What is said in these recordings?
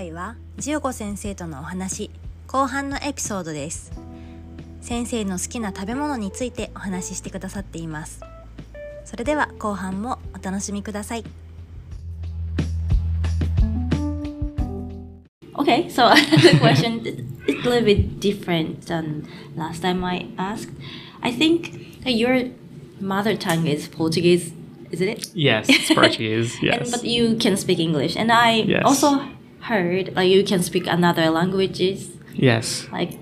回はジオコ先生とのお話後半のエピソードです先生の好きな食べ物についてお話ししてくださっていますそれでは後半もお楽しみください Okay, so the question is a little bit different than last time I asked. I think that your mother tongue is Portuguese, isn't it? Yes, it's Portuguese. Yes. and, but you can speak English, and I Yes. also heard like you can speak another languages yes. like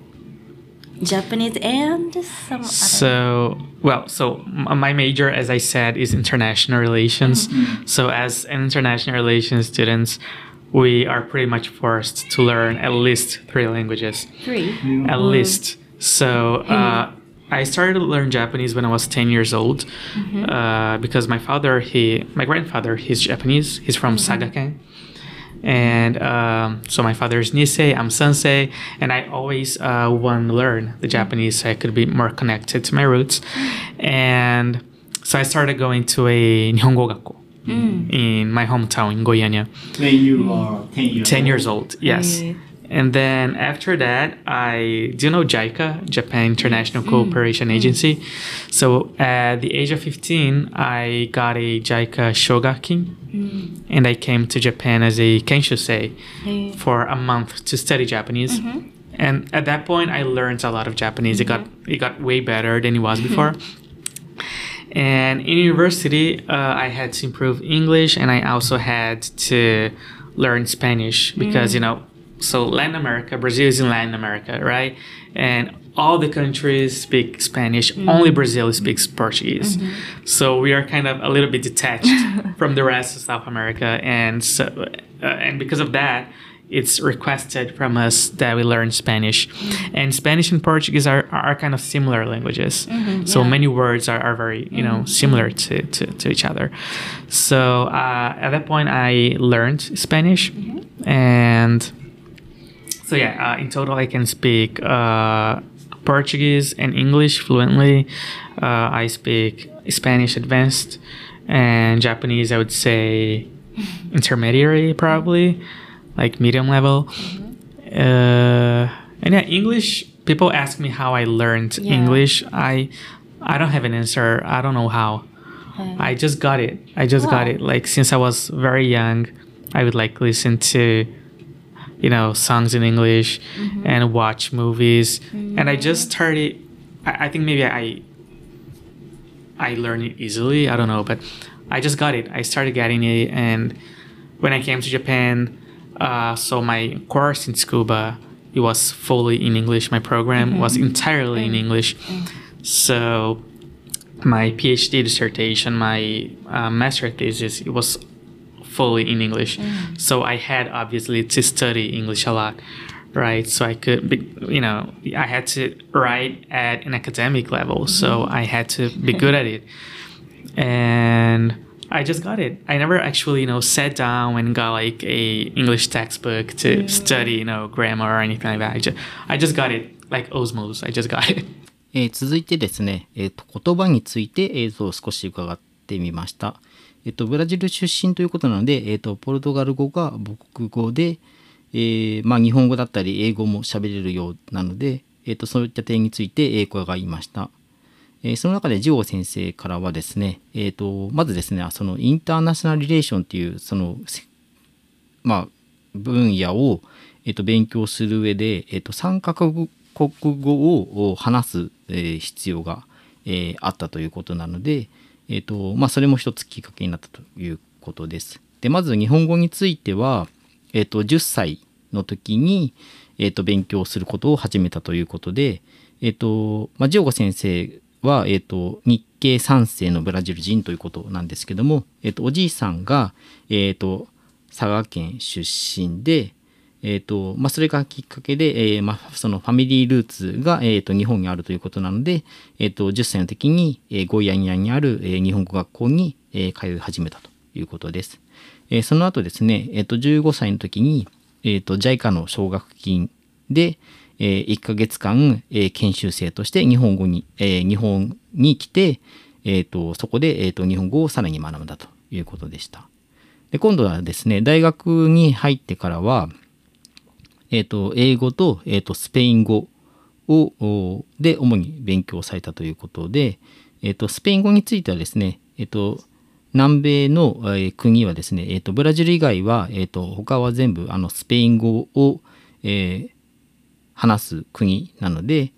Japanese and some other. So, well, so my major, as I said, is international relations. So, as an international relations students, we are pretty much forced to learn at least three languages. Three. At least. So, uh, I started to learn Japanese when I was 10 years old uh, because my father, he, my grandfather, he's Japanese. He's from Sagaken. And um, so my father is Nisei, I'm Sensei, and I always uh, want to learn the Japanese so I could be more connected to my roots. And so I started going to a Nihongo Gakko in my hometown in Goiânia. When you are 10 years 10 old. years old, yes. Yeah. And then after that, I do you know JICA, Japan International mm-hmm. Cooperation mm-hmm. Agency. So at the age of 15, I got a JICA shogakin, mm-hmm. and I came to Japan as a kenshusei Yeah. for a month to study Japanese. And at that point, I learned a lot of Japanese. It got it got way better than it was before. And in university, uh, I had to improve English, and I also had to learn Spanish because you know, so Latin America, Brazil is in Latin America, right? And all the countries speak Spanish. Mm-hmm. Only Brazil speaks Portuguese. Mm-hmm. So we are kind of a little bit detached from the rest of South America, and so uh, and because of that, it's requested from us that we learn Spanish. Mm-hmm. And Spanish and Portuguese are, are kind of similar languages. So yeah. many words are, are very, you know, similar to, to, to each other. So uh, at that point, I learned Spanish. And so, yeah, uh, in total, I can speak uh, Portuguese and English fluently. Uh, I speak Spanish advanced and Japanese, I would say intermediary, probably like medium level. Uh, and yeah, English. People ask me how I learned Yeah. English. I I don't have an answer. I don't know how. I just got it. I just got it. Like since I was very young, I would like listen to you know songs in English and watch movies. And I just started. I, I think maybe I I learned it easily. I don't know, but I just got it. I started getting it, and when I came to Japan, uh, so my course in scuba it was fully in English. My program was entirely in English. So my PhD dissertation, my uh, master thesis, it was fully in English. So I had obviously to study English a lot, right? So I could, be, you know, I had to write at an academic level. So I had to be good at it, and I just got it. I never actually, you know, sat down and got like a English textbook to study, you know, grammar or anything like that. I just, I just got it like osmosis. I just got it. えー続いてですね、えーと言葉について映像を少し伺ってみました。 えっ、と、ブラジル出身ということなので、えっ、と、ポルトガル語が母国語で、えーまあ、日本語だったり英語も喋れるようなので、えっ、と、そういった点について、えー伺いました。えーその中でジオ先生からはですね、えっ、と、まずですね、そのインターナショナルリレーションっていう、その、まあ、分野を、えっと勉強する上で、えっと3カ国語を話す、えー必要が、えーあったということなので、えっとまあ、それも一つきっかけになったということです。でまず日本語については、えっと10歳の時に、えっと勉強することを始めたということで、えっとまあ、ジオゴ先生は、えっと日系3世のブラジル人ということなんですけども、えっとおじいさんが、えっと佐賀県出身で、えーとまあ、それがきっかけで、えーまあ、そのファミリールーツが、えー、と日本にあるということなので、えー、と10歳の時に、えー、ゴイアニアにある、えー日本語学校に、えー通い始めたということです。えーその後ですね、えー、と15歳の時に、えー、と JICA の奨学金で、えー1ヶ月間、えー研修生として日本語に、えー日本に来て、えー、とそこで、えー、と日本語をさらに学んだということでした。で今度はですね大学に入ってからは、えっ、と、英語と、えっ、と、スペイン語を、で、主に勉強されたということで、えっ、と、スペイン語についてはですね、えっ、と、南米の、え国はですね、えっ、と、ブラジル以外は、えっ、と、他は全部、あの、スペイン語を、え話す国なので、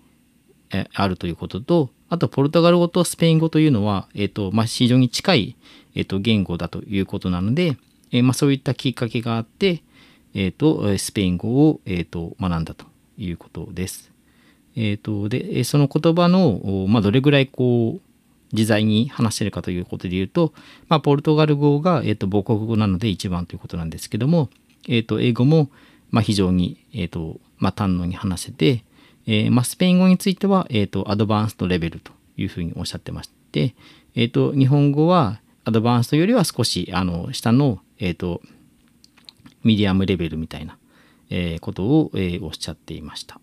えあるということと、あと、ポルトガル語とスペイン語というのは、えっ、と、まあ、非常に近い、えっ、と、言語だということなので、えまあ、そういったきっかけがあって、えっ、と、スペイン語を、えっ、と、学んだということです。えっ、と、で、その言葉の、まあ、どれぐらいこう、自在に話してるかということで言うと、まあ、ポルトガル語が、えっ、と、母国語なので一番ということなんですけども、えっ、と、英語も、まあ、非常に、えっ、と、まあ、堪能に話せて、えーまあ、スペイン語については、えっ、と、アドバンストレベルというふうにおっしゃってまして、えっ、と、日本語は、アドバンストよりは少し、あの、下の、えっ、と、ミディアムレベルみたいな、えーことを、えーおっしゃっていました。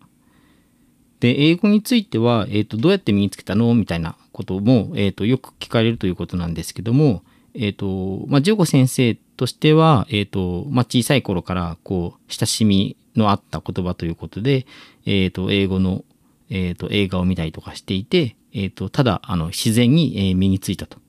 で、英語については、えっ、と、どうやって身につけたのみたいなことも、えっ、と、よく聞かれるということなんですけども、えっ、と、まあ、ジョゴ先生としては、えっ、と、まあ、小さい頃から、こう、親しみのあった言葉ということで、えっ、と、英語の、えっ、と、映画を見たりとかしていて、えっ、と、ただ、あの、自然に、身についたと、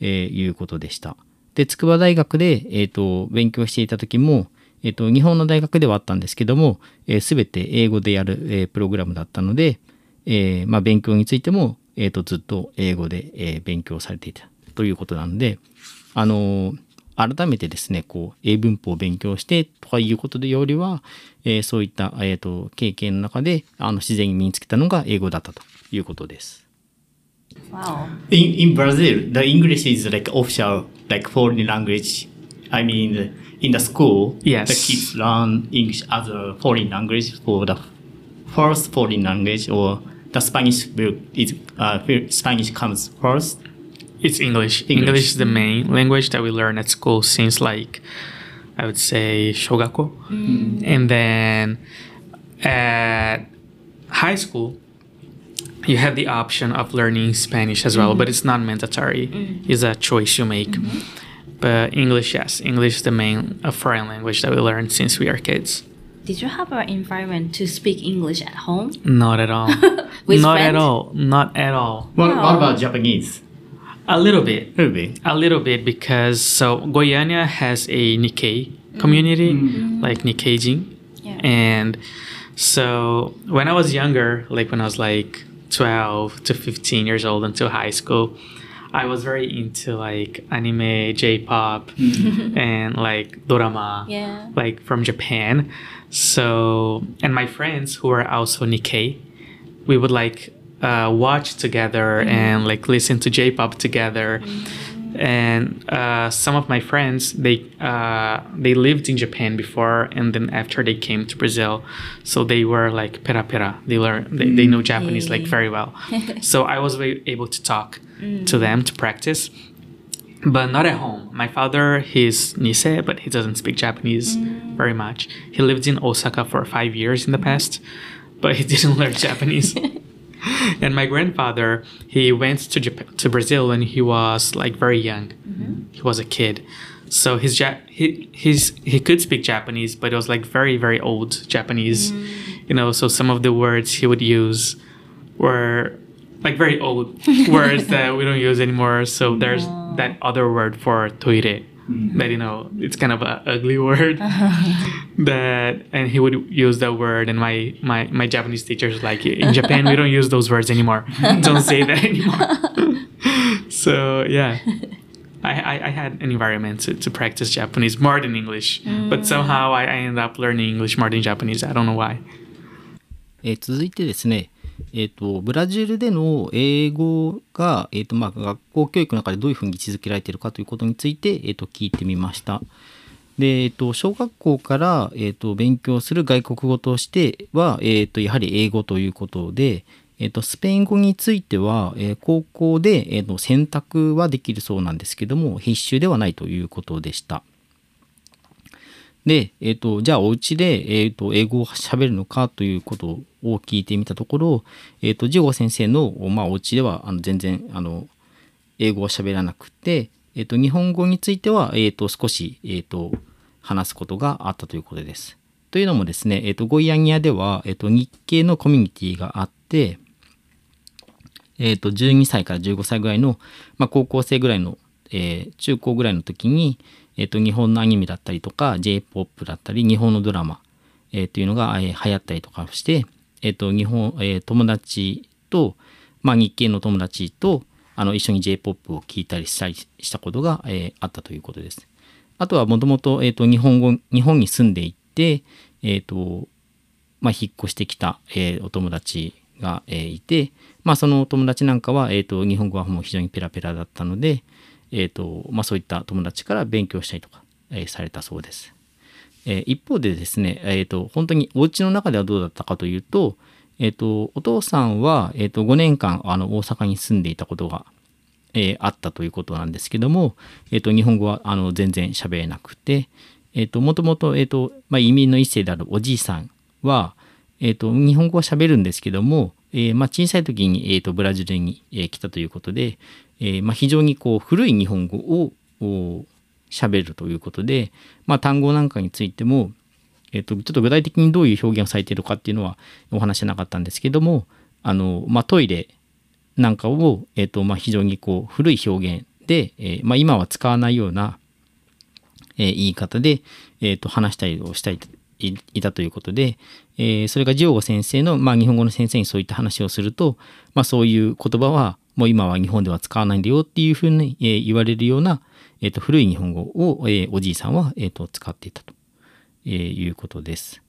いうことでした。で、筑波大学で、えっ、と、勉強していた時も、えっ、と、日本の大学ではあったんですけども、す、べ、て英語でやる、えープログラムだったので、えーまあ、勉強についても、えっ、と、ずっと英語で、え勉強されていたということなので、あの改めてですね、こう、英文法を勉強してとかいうことでよりは、えそういった、えっ、と、経験の中で、あの、自然に身につけたのが英語だったということです。Wow. In in Brazil, the English is like official, like foreign language. I mean, in the school, Yes. the kids learn English as a foreign language for the first foreign language, or the Spanish will is uh, Spanish comes first. It's English. English. English. is the main language that we learn at school since like I would say shogako. And then at high school you have the option of learning Spanish as well, but it's not mandatory. Mm-hmm. It's a choice you make. Mm-hmm. But English, yes, English is the main uh, foreign language that we learn since we are kids. Did you have an environment to speak English at home? Not at all. With not at all. Not at all. What, Wow. what about Japanese? A little bit. A little bit. A little bit because so Goiânia has a Nikkei community, mm-hmm. like Nikkeijin, Yeah. and so when I was younger, like when I was like 12 to 15 years old until high school, I was very into like anime, J-pop, mm-hmm. and like drama, Yeah. like from Japan. So and my friends who are also Nikkei, we would like uh, watch together mm-hmm. and like listen to J-pop together. Mm-hmm. And uh, some of my friends, they uh, they lived in Japan before, and then after they came to Brazil, so they were like pera pera. They learn, they, they know Japanese like very well. so I was able to talk to them to practice, but not at home. My father, he's Nisei, but he doesn't speak Japanese very much. He lived in Osaka for five years in the past, but he didn't learn Japanese. and my grandfather, he went to Japan, to Brazil when he was like very young. Mm-hmm. He was a kid, so his ja- he his he could speak Japanese, but it was like very very old Japanese. Mm. You know, so some of the words he would use were like very old words that we don't use anymore. So there's that other word for toire that you know it's kind of a ugly word that and he would use that word and my my my Japanese teachers like in Japan we don't use those words anymore. don't say that anymore. so yeah. I, I, I had an environment to, to practice Japanese more than English, but somehow I, I ended up learning English more than Japanese. I don't know why. えー続いてですね、 えっ、と、ブラジルでの英語が、えっ、と、まあ、学校教育の中でどういうふうに位置づけられているかということについて、えっ、と、聞いてみました。で、えっ、と、小学校から、えっ、と、勉強する外国語としては、えっ、と、やはり英語ということで、えっ、と、スペイン語については、えー高校で、えっ、と、選択はできるそうなんですけども、必修ではないということでした。で、えっ、と、じゃあお家で、えっ、と、英語を喋るのかということを聞いてみたところ、えっ、と、ジゴ先生の、まあ、お家では、あの、全然、あの、英語を喋らなくて、えっ、と、日本語については、えっ、と、少し、えっ、と、話すことがあったということです。というのもですね、えっ、と、ゴイヤニアでは、えっ、と、日系のコミュニティがあって、えっ、と、12歳から15歳ぐらいの、まあ、高校生ぐらいの、えー中高ぐらいの時に、えっ、と、日本のアニメだったりとか、J-POP だったり、日本のドラマ、えーというのが、えー流行ったりとかして、えっ、と、日本、えー友達と、まあ、日系の友達と、あの、一緒に J-POP を聴いたりしたりしたことが、えーあったということです。あとはもともと、えっ、と、日本語、日本に住んでいて、えっ、と、まあ、引っ越してきた、えお友達が、えいて、まあ、そのお友達なんかは、えっ、と、日本語はもう非常にペラペラだったので、えっ、と、まあ、そういった友達から勉強したりとか、えーされたそうです。えー一方でですね、えっ、と、本当にお家の中ではどうだったかというと、えっ、と、お父さんは、えっ、と、5年間、あの、大阪に住んでいたことが、えーあったということなんですけども、えっ、と、日本語は、あの、全然喋れなくて、えっ、と、もともと、えっ、と、まあ、移民の一世であるおじいさんは、えっ、と、日本語は喋るんですけども、えーまあ、小さい時に、えっ、と、ブラジルに、えー来たということで、えーまあ、非常にこう、古い日本語を、お喋るということで、まあ、単語なんかについても、えっと、ちょっと具体的にどういう表現をされているかっていうのはお話しなかったんですけども、あの、まあ、トイレなんかを、えっと、まあ、非常にこう、古い表現で、えーまあ、今は使わないような、えー言い方で、えっと、話したりをしたいいたということで、えーそれがジオゴ先生の、まあ、日本語の先生にそういった話をすると、まあ、そういう言葉はもう今は日本では使わないんだよっていうふうに、えー言われるような、えっと古い日本語を、えーおじいさんは、えっと使っていたと、えいうことです。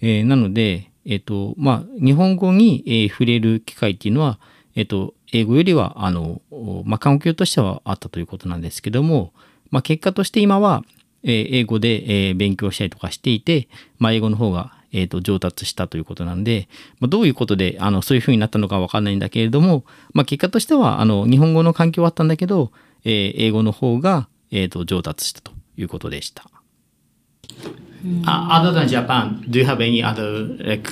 えなので、えっ、と、まあ、日本語に、え触れる機会っていうのは、えっ、と、英語よりは、あの、まあ、環境としてはあったということなんですけども、まあ、結果として今は、えー英語で、えー勉強したりとかしていて、まあ、英語の方が、えーと上達したということなんで、まあ、どういうことであのそういうふうになったのかわかんないんだけれども、まあ、結果としてはあの日本語の環境はあったんだけど、えー英語の方が、えーと上達したということでした。Uh, other than Japan, do you have any other like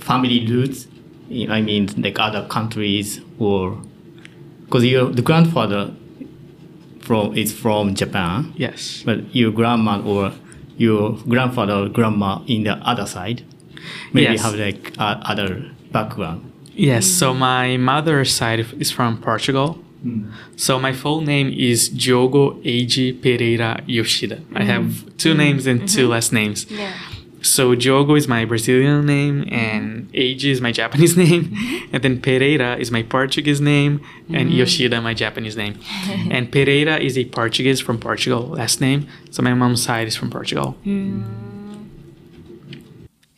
family roots? I mean, like other countries or because your the grandfather from is from Japan, Yes. but your grandma or your grandfather or grandma in the other side maybe Yes. have like uh, other background. Yes, so my mother's side is from Portugal. So my full name is Diogo Eiji Pereira Yoshida. I have two names and two last names. Yeah. So Diogo is my Brazilian name and Eiji is my Japanese name. And then Pereira is my Portuguese name and Yoshida my Japanese name. and Pereira is a Portuguese from Portugal last name. So my mom's side is from Portugal.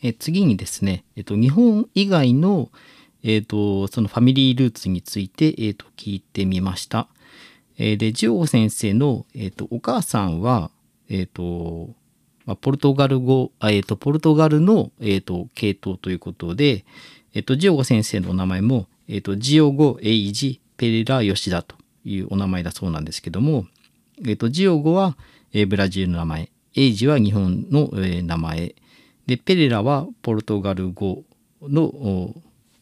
え次にですね、えっと、日本以外の、えっと、そのファミリールーツについて、えっと、聞いてみました。えーで、ジオ先生の、えっと、お母さんは、えっと、まあ、ポルトガル語、えっと、ポルトガルの、えっと、系統ということで、えっと、ジオゴ先生のお名前も、えっと、ジオゴ・エイジ・ペレラ・ヨシダというお名前だそうなんですけども、えっと、ジオゴは、えブラジルの名前、エイジは日本の、え名前、で、ペレラはポルトガル語の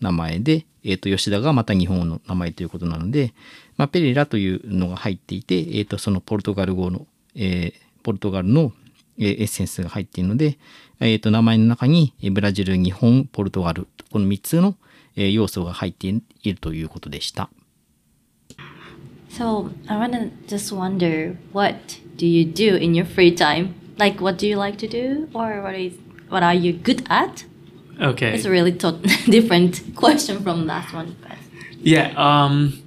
名前で、えっ、と、吉田がまた日本の名前ということなので、まあ、ペレラというのが入っていて、えっ、と、そのポルトガル語の、えポルトガルの、エッセンスが入っているので、えっ、と、名前の中にえーブラジル、日本、ポルトガル、この3つの、えー要素が入っているということでした。So I wanna just wonder, what do you do in your free time? Like, what do you like to do, or what is what are you good at? Okay. It's a really to- different question from last one. But Yeah, um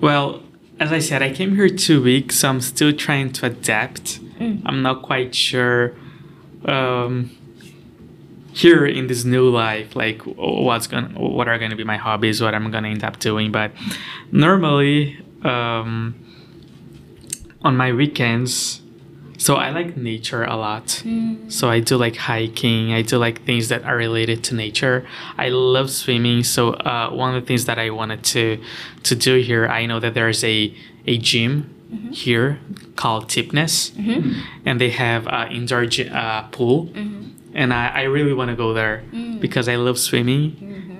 well, as I said, I came here two weeks, so I'm still trying to adapt. I'm not quite sure um here in this new life, like what's gonna what are gonna be my hobbies, what I'm gonna end up doing. But normally, um on my weekends, so I like nature a lot. So I do like hiking. I do like things that are related to nature. I love swimming. So uh, one of the things that I wanted to to do here, I know that there's a a gym here called Tipness, and they have uh, indoor gy- uh, pool, and I, I really want to go there because I love swimming,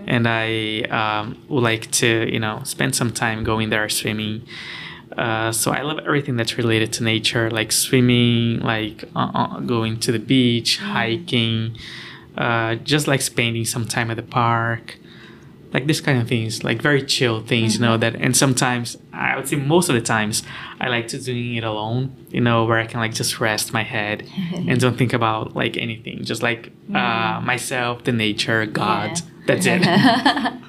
and I um, would like to you know spend some time going there swimming. Uh, so I love everything that's related to nature, like swimming, like uh, uh, going to the beach, hiking, uh, just like spending some time at the park, like this kind of things, like very chill things, you know. Mm-hmm. That and sometimes I would say most of the times I like to doing it alone, you know, where I can like just rest my head and don't think about like anything, just like uh, mm. myself, the nature, God. That's it.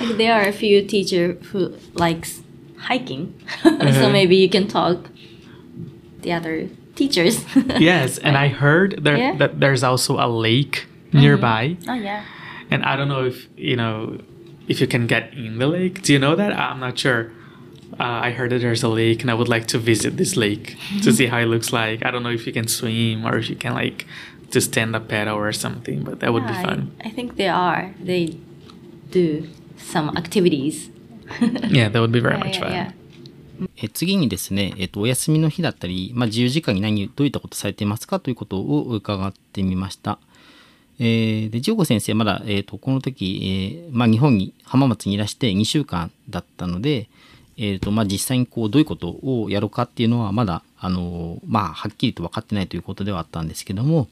Like there are a few teacher who likes hiking, so uh-huh. maybe you can talk the other teachers. yes, and I heard there Yeah? that there's also a lake nearby, mm-hmm. oh yeah. and I don't know if you know if you can get in the lake. Do you know that? I'm not sure. Uh, I heard that there's a lake, and I would like to visit this lake to see how it looks like. I don't know if you can swim or if you can like just stand up paddle or something, but that would be Yeah, fun. I, I think they are. They do some activities. Yeah, that would be very Yeah, much yeah, fun. yeah. え次にですね、えっと、お休みの日だったり、まあ、自由時間に何、どういったことされていますかということを伺ってみました。 えーで、ジョーゴ先生、まだ、えっと、この時、えーまあ、日本に、浜松にいらして2週間だったので、えっと、まあ、実際にこう、どういうことをやろうかっていうのは、まだ、あの、まあ、はっきりと分かってないということではあったんですけども、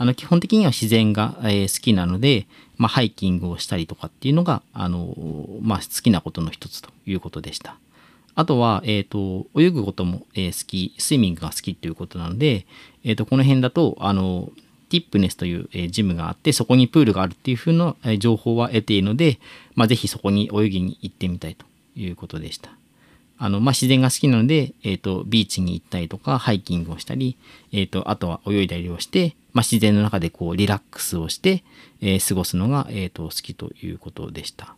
あの基本的には自然が、え好きなので、まあ、ハイキングをしたりとかっていうのが、あのまあ、好きなことの一つということでした。あとは、えっ、と、泳ぐことも、えー好き、スイミングが好きということなので、えっ、と、この辺だと、あの、ティップネスという、えジムがあって、そこにプールがあるっていう風な、え情報は得ているので、まあ、ぜひそこに泳ぎに行ってみたいということでした。あの、まあ、自然が好きなので、えっ、と、ビーチに行ったりとか、ハイキングをしたり、えっ、と、あとは泳いだりをして、まあ、自然の中でこう、リラックスをして、えー過ごすのが、えっ、と、好きということでした。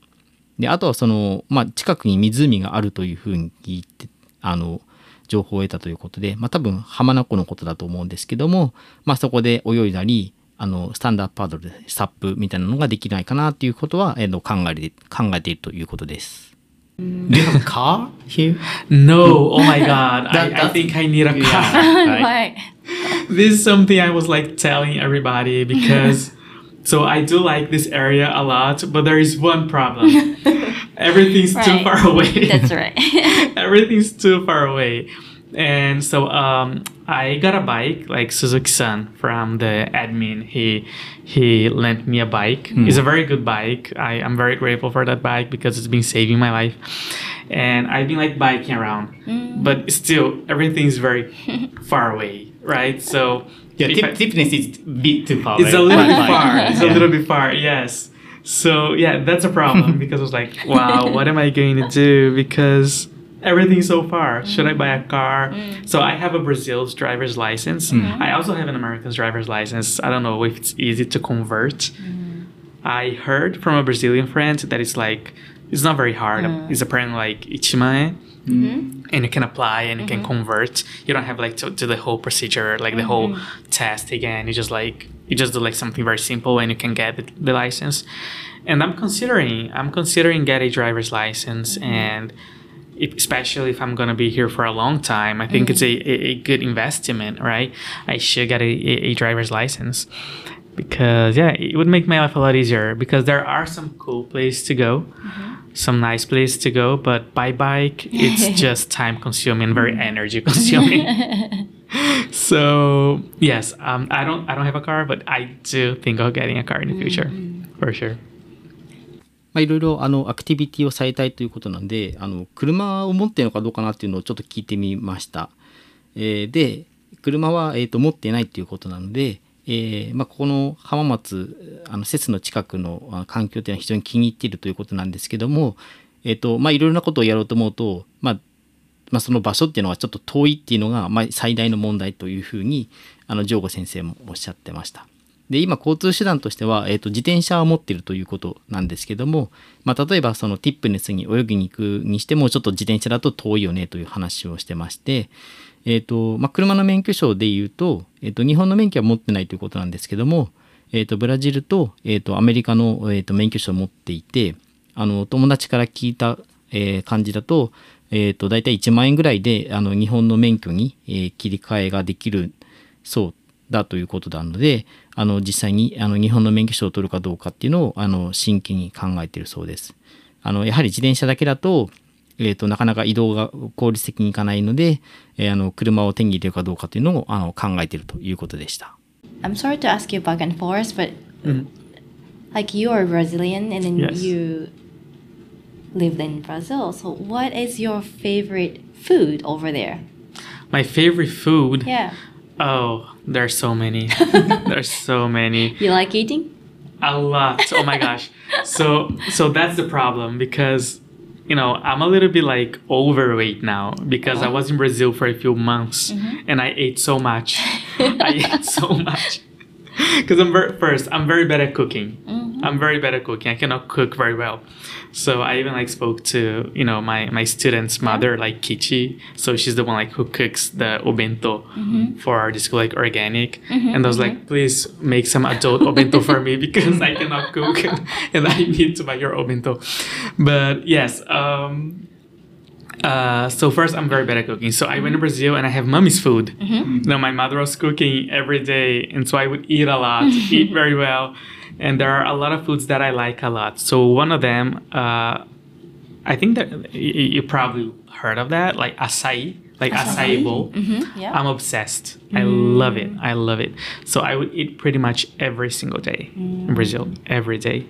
で、あとはその、まあ、近くに湖があるというふうに聞いて、あの、情報を得たということで、まあ、多分浜名湖のことだと思うんですけども、まあ、そこで泳いだり、あの、スタンダードパドルでサップみたいなのができないかなっていうことは、えーと考えて、考えているということです。Do you have a car here? No, oh my god, I, That- I think I need a car. Yeah, right. Right. this is something I was like telling everybody because so I do like this area a lot, but there is one problem. Everything's too far away. That's right. Everything's too far away. And so um, I got a bike, like Suzuki-san from the admin. He he lent me a bike. It's a very good bike. I am very grateful for that bike because it's been saving my life. And I've been like biking around, but still everything's very far away, right? So Yeah, if tip, I- tipness is a bit too far. it's a little bit far. It's a little bit far. Yes. So yeah, that's a problem because I was like, wow, what am I going to do? Because everything's so far. Should I buy a car? Mm. So I have a Brazil's driver's license. Mm. I also have an American's driver's license. I don't know if it's easy to convert. Mm. I heard from a Brazilian friend that it's like it's not very hard. It's apparently like ichimae. Eh? Mm-hmm. And you can apply and you can mm-hmm. convert. You don't have like to do the whole procedure, like the mm-hmm. whole test again. You just like you just do like something very simple and you can get the, the license. And I'm considering I'm considering get a driver's license mm-hmm. and if, especially if I'm gonna be here for a long time, I think it's a, mm-hmm. a, a good investment, right? I should get a, a, a driver's license because yeah, it would make my life a lot easier because there are some cool places to go, mm-hmm. some nice places to go, but by bike it's just time consuming, very energy consuming. so yes, um, I don't I don't have a car, but I do think of getting a car in the future for sure. まあ、いろいろあのアクティビティをされたいということなんであの車を持っているのかどうかなっていうのをちょっと聞いてみました。えーで車は、えー、と持っていないということなので、えーまあ、ここの浜松あの施設の近くの環境というのは非常に気に入っているということなんですけども、えーとまあ、いろいろなことをやろうと思うと、まあまあ、その場所っていうのはちょっと遠いっていうのが、まあ、最大の問題というふうにあのジョーゴ先生もおっしゃってました。で今交通手段としては、えー、と自転車を持っているということなんですけども、まあ、例えばそのティップネスに泳ぎに行くにしてもちょっと自転車だと遠いよねという話をしてまして、えーとまあ、車の免許証で言うと,、えー、と日本の免許は持ってないということなんですけども、えー、とブラジルと,、えー、とアメリカの、えー、と免許証を持っていてあの友達から聞いた、えー感じだと,、えー、と大体1万円ぐらいであの日本の免許に、えー切り替えができるそうだということなのであの実際にあの日本の免許証を取るかどうかっていうのをあの真剣に考えているそうです。あのやはり自転車だけだと,、えー、となかなか移動が効率的にいかないので、えーあの車を手に入れるかどうかというのをあの考えているということでした。I'm sorry to ask you back and forth, but like you are Brazilian and then Yes. you lived in Brazil. So what is your favorite food over there? My favorite food. Yeah. Oh, there's so many. there's so many. You like eating? A lot. Oh my gosh. So so that's the problem because you know, I'm a little bit like overweight now because I oh. was in Brazil for a few months mm-hmm. and I ate so much. I ate so much. Because I'm very, first, I'm very bad at cooking. Mm. I'm very bad at cooking. I cannot cook very well. So I even like spoke to you know my my student's mother like Kichi. So she's the one like who cooks the obento mm-hmm. for our school like organic. Mm-hmm, and I was mm-hmm. like, please make some adult obento for me because I cannot cook and I need to buy your obento. But yes, um, uh, so first, I'm very bad at cooking. So I went to Brazil and I have mommy's food. You know, my mother was cooking every day, and so I would eat a lot, eat very well. And there are a lot of foods that I like a lot. So one of them, uh, I think that you probably heard of that, like acai, like acai, bowl. Yeah. I'm obsessed. I love it. I love it. So I would eat pretty much every single day in Brazil, every day.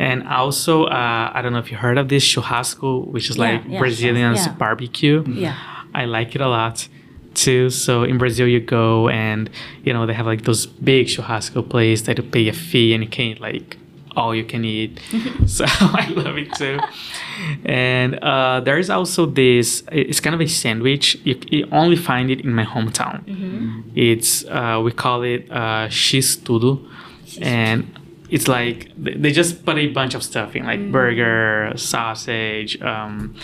And also, uh, I don't know if you heard of this churrasco, which is Yeah, like yeah, Brazilians yeah. barbecue. Yeah. I like it a lot too. So in Brazil, you go and you know they have like those big churrasco places that you pay a fee and you can eat like all you can eat. so I love it too. And uh, there is also this. It's kind of a sandwich. You, you only find it in my hometown. It's uh, we call it uh, x tudo, and it's like they they just put a bunch of stuff in like burger, sausage. Um,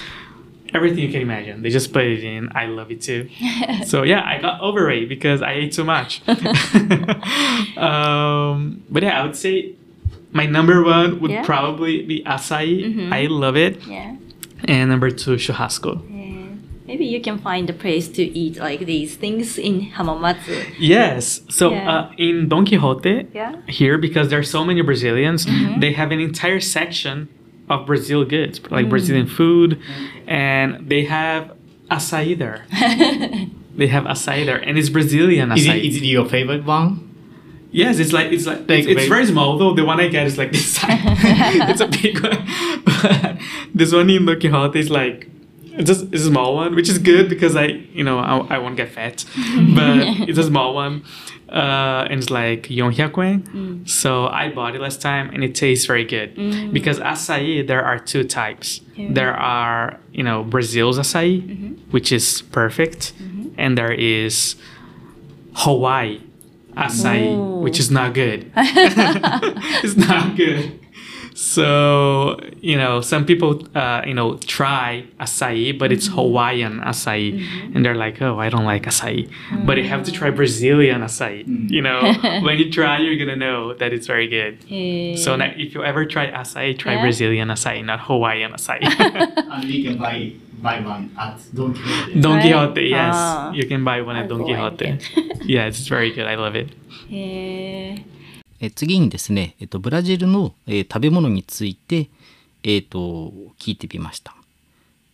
everything you can imagine. They just put it in. I love it too. so yeah, I got overweight because I ate too much. um, but yeah, I would say my number one would Yeah. probably be acai. I love it. Yeah. And number two, churrasco. Maybe you can find a place to eat like these things in Hamamatsu. Yes. So Yeah. uh, in Don Quixote, Yeah. here because there are so many Brazilians, they have an entire section of Brazil goods, like mm. Brazilian food, and they have acai there. they have acai there, and it's Brazilian Is it, is it your favorite one? yes, it's like it's like Like it's, it's very- very small though. The one I get is like this size. it's a big one, but this one in Don Quixote is like. It's just it's a small one, which is good because I, you know, I, I won't get fat, but it's a small one, uh, and it's like yonhyakuen. Mm. So I bought it last time, and it tastes very good mm. because acai there are two types. There are you know Brazil's acai, mm-hmm. which is perfect, mm-hmm. and there is Hawaii acai, Oh. which is not good. it's not good. So you know, some people uh, you know try acai, but it's Hawaiian acai, and they're like, "Oh, I don't like acai." But you have to try Brazilian acai. You know, when you try, you're gonna know that it's very good. So now, if you ever try acai, try Yeah. Brazilian acai, not Hawaiian acai. And we can buy buy one at Don Quixote. Don Right? Yes, Ah. you can buy one at I'll Don go and Quixote. yeah, it's very good. I love it. へーえ次にですね、えっと、ブラジルの、え食べ物について、えっと聞いてみました。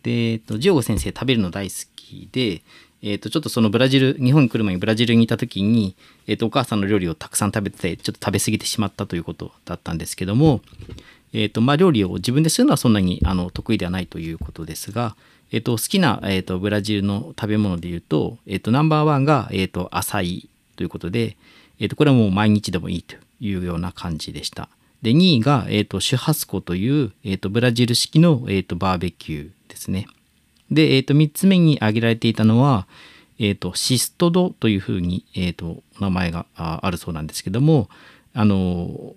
で、えっと、ジオゴ先生食べるの大好きで、えっと、ちょっとそのブラジル、日本に来る前にブラジルにいた時に、えっと、お母さんの料理をたくさん食べてて、ちょっと食べ過ぎてしまったということだったんですけども、えっと、まあ、料理を自分でするのはそんなにあの得意ではないということですが、えっと、好きな、えっと、ブラジルの食べ物で言うと、えっと、ナンバーワンが、えっと、アサイということで、えっと、これはもう毎日でもいいというような感じでした。で、2位が、えっと、シュハスコという、えっと、ブラジル式の、えっと、バーベキューですね。で、えっと、3つ目に挙げられていたのは、えっと、シストドというふうに、えっと、名前があるそうなんですけども、あの、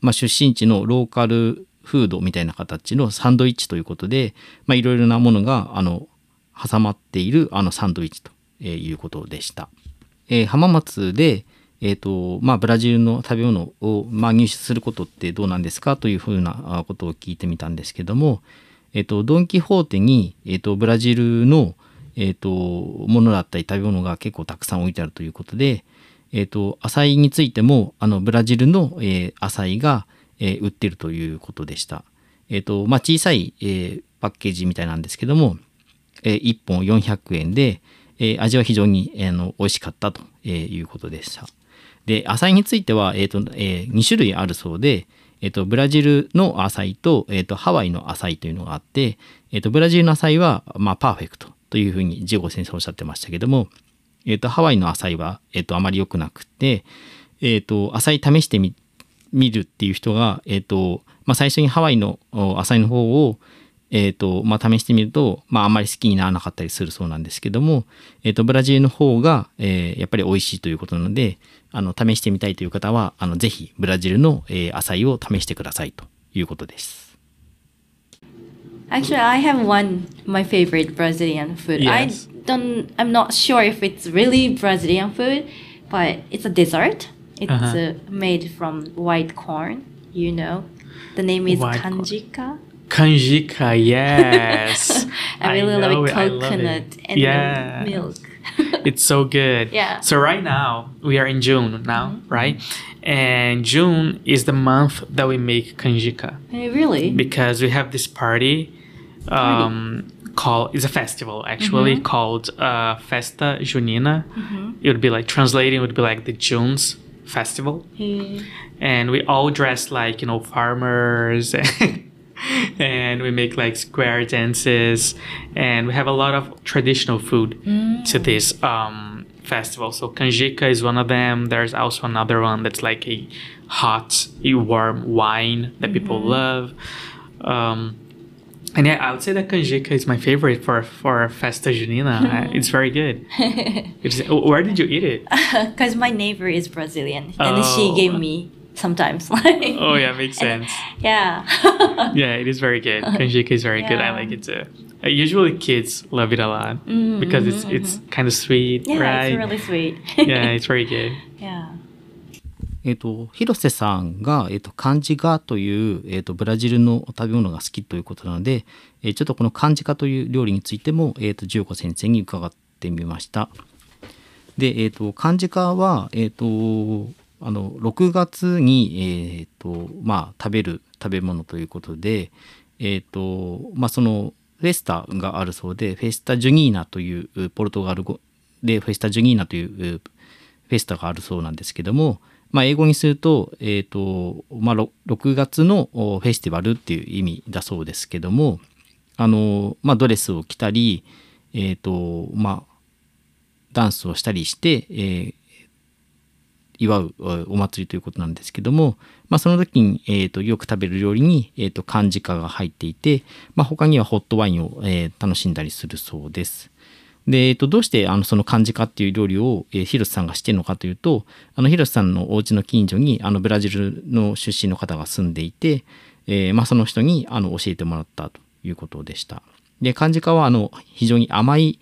まあ、出身地のローカルフードみたいな形のサンドイッチということで、いろいろなものがあの挟まっているあのサンドイッチということでした。えー浜松で、えーとまあ、ブラジルの食べ物を、まあ、入手することってどうなんですかというふうなことを聞いてみたんですけども、えー、とドン・キホーテに、えー、とブラジルの、えー、とものだったり食べ物が結構たくさん置いてあるということで、えー、とアサイについてもあのブラジルの、えーアサイが、えー売ってるということでした。えーとまあ、小さい、えーパッケージみたいなんですけども、えー1本400円で、えー味は非常に、えーの美味しかったということでした。で、アサイについては、えーとえ2種類あるそうで、えーとブラジルのアサイと,、えーとハワイのアサイというのがあって、えーとブラジルのアサイは、まあ、パーフェクトというふうにジゴ先生おっしゃってましたけども、えーとハワイのアサイは、えーとあまり良くなくて、えーとアサイ試してみるっていう人が、えーとまあ、最初にハワイのアサイの方を、えーとまあ、試してみると、まあ、あんまり好きにならなかったりするそうなんですけども、えー、とブラジルの方が、えーやっぱり美味しいということなのであの試してみたいという方はあのぜひブラジルの、えー、アサイを試してくださいということです。Actually, I have one my favorite Brazilian food. Yes. I don't. I'm not sure if it's really Brazilian food, but it's a dessert. It's Uh-huh. uh, made from white corn. You know, the name is White corn. Kanjika. Yes. I really know love it, I love coconut it. and yeah. milk. It's so good. Yeah. So right now we are in June now, right? And June is the month that we make kanjika Eh, really? because we have this party, um, called it's a festival actually called uh, Festa Junina. It would be like translating would be like the June's festival, Eh, and we all dress like you know farmers. And we make like square dances, and we have a lot of traditional food to this um, festival. So kanjika is one of them. There's also another one that's like a hot, a warm wine that people love. Um, and yeah, I would say that kanjika is my favorite for for Festa Junina. It's very good. It's, where did you eat it? Because my neighbor is Brazilian, and she Oh. gave me sometimes. Oh yeah, makes sense. yeah. Yeah, it is very good. Kanjika is very good. I Yeah. like it too. Uh, usually kids love it a lot because it's it's kind of sweet, yeah, right? it's really sweet. yeah, it's very good. yeah. えっ、と、広瀬さんが、えっ、と、漢字がという、えっ、と、ブラジルの食べ物が好きということなので、えーちょっとこの漢字化という料理についても、えっ、と、十五先生に伺ってみました。で、えっ、と、漢字化は、えっ、と、あの、6月に、えっ、と、まあ、食べる食べ物ということで、えっ、と、まあ、その、フェスタがあるそうで、フェスタ・ジュニーナというポルトガル語で、フェスタ・ジュニーナというフェスタがあるそうなんですけども、まあ、英語にすると,、えーとまあ、6, 月のフェスティバルっていう意味だそうですけどもあの、まあ、ドレスを着たり、えーとまあ、ダンスをしたりして、えー祝うお祭りということなんですけども、まあ、その時に、えーとよく食べる料理に、えーと漢字化が入っていて、まあ、他にはホットワインを、えー楽しんだりするそうです。で、えっと、どうしてあのその漢字化っていう料理を、えー、広瀬さんがしてるのかというとあの広瀬さんのお家の近所にあのブラジルの出身の方が住んでいて、えーまあ、その人にあの教えてもらったということでした。で漢字化はあの非常に甘い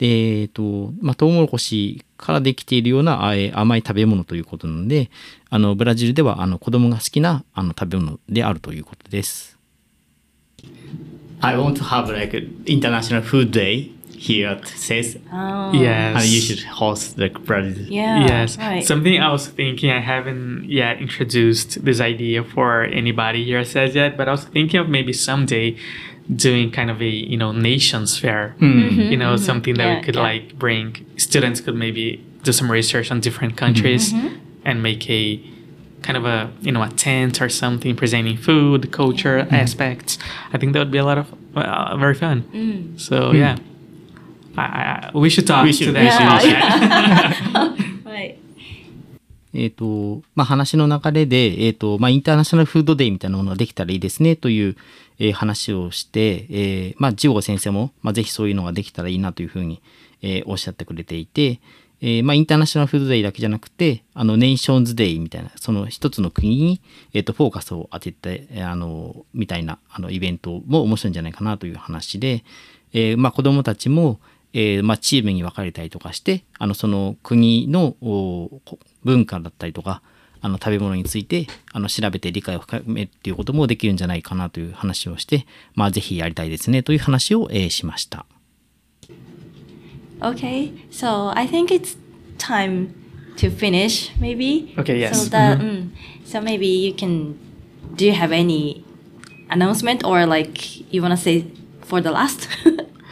えっとまあ、トウモロコシからできているようなあえー甘い食べ物ということなのであのブラジルではあの子供が好きなあの食べ物であるということです。I want to have like an international food day here at CES. Oh. Yes. And you should host like Brazil. Yeah. yes. Right. Something I was thinking, I haven't yet introduced this idea for anybody here says yet, but I was thinking of maybe someday doing kind of a, you know, nations fair. Mm. Mm-hmm. Mm-hmm. You know, mm-hmm. something that Yeah, we could yeah. like bring. Students could maybe do some research on different countries and make a kind of a you know a tent or something presenting food culture aspects. I think that would be a lot of uh, very fun. Mm. So mm. yeah. I, I, we should talk We to should- them we should- that. right. えっ、と、まあ、話の流れで、えっ、と、まあ、 International Food Day みたいなものができたらいいですねという、えー話をして、えーまあ、ジオゴ先生も、まあ、ぜひそういうのができたらいいなというふうに、えおっしゃってくれていて、えまあ、 International Food Day だけじゃなくて、あの、 Nations Day みたいな、その一つの国に、えっ、と、フォーカスを当てて、あの、みたいな、あの、イベントも面白いんじゃないかなという話で、えーまあ、子供たちも、えーまあ、チームに分かれたりとかしてあのその国の文化だったりとかあの食べ物についてあの調べて理解を深めるっていうこともできるんじゃないかなという話をして、まあ、ぜひやりたいですねという話を、えーしました。Okay, so I think it's time to finish, maybe. Okay, yes. So that, mm, so maybe you can. Do you have any announcement or like you want to say for the last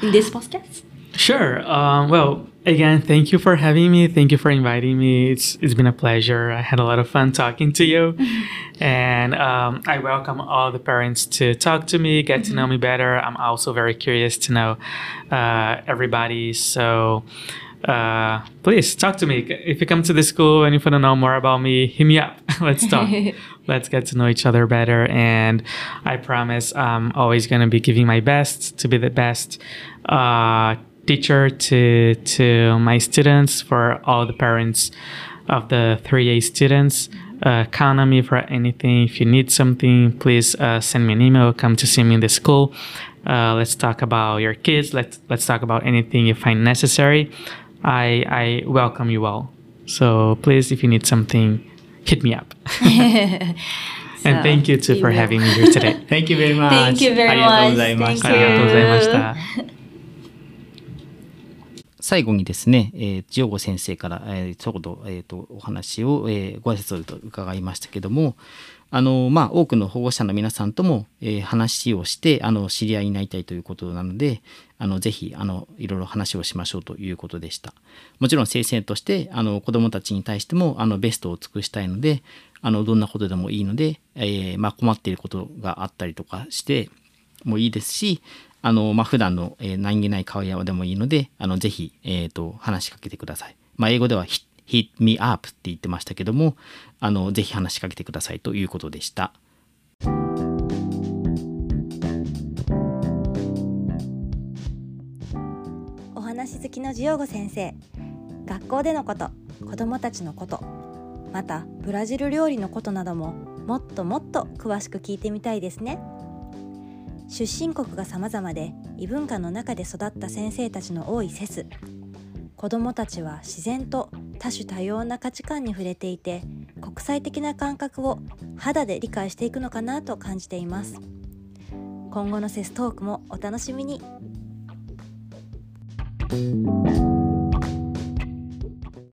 in this podcast? Sure. Um, well, again, thank you for having me. Thank you for inviting me. It's it's been a pleasure. I had a lot of fun talking to you, and um, I welcome all the parents to talk to me, get to know me better. I'm also very curious to know uh, everybody. So. Uh, please talk to me. If you come to the school and you want to know more about me, hit me up. Let's talk. Let's get to know each other better. And I promise I'm always going to be giving my best to be the best uh, teacher to to my students for all the parents of the 3A students. Uh, count on me for anything. If you need something, please uh, send me an email. Come to see me in the school. Uh, let's talk about your kids. Let's let's talk about anything you find necessary. I I welcome you all. So please, if you need something, hit me up. so and thank you too for having me here today. thank you very much. Thank you very much. Thank you. 最後にですね、えー、ジオゴ先生から、えー、ちょうど、えー、とお話を、えーご挨拶をと伺いましたけども、あのまあ、多くの保護者の皆さんとも、えー話をしてあの知り合いになりたいということなのであのぜひあのいろいろ話をしましょうということでした。もちろん先生としてあの子どもたちに対してもあのベストを尽くしたいのであのどんなことでもいいので、えーまあ、困っていることがあったりとかしてもいいですしあの、まあ、普段の、えー何気ない会話でもいいのであのぜひ、えー、と話しかけてください、まあ、英語では hit, hit me up って言ってましたけどもあのぜひ話しかけてくださいということでした。お話好きのジオゴ先生。学校でのこと子供たちのことまたブラジル料理のことなどももっともっと詳しく聞いてみたいですね。出身国が様々で異文化の中で育った先生たちの多いセス。子どもたちは自然と多種多様な価値観に触れていて国際的な感覚を肌で理解していくのかなと感じています。今後のセストークもお楽しみに。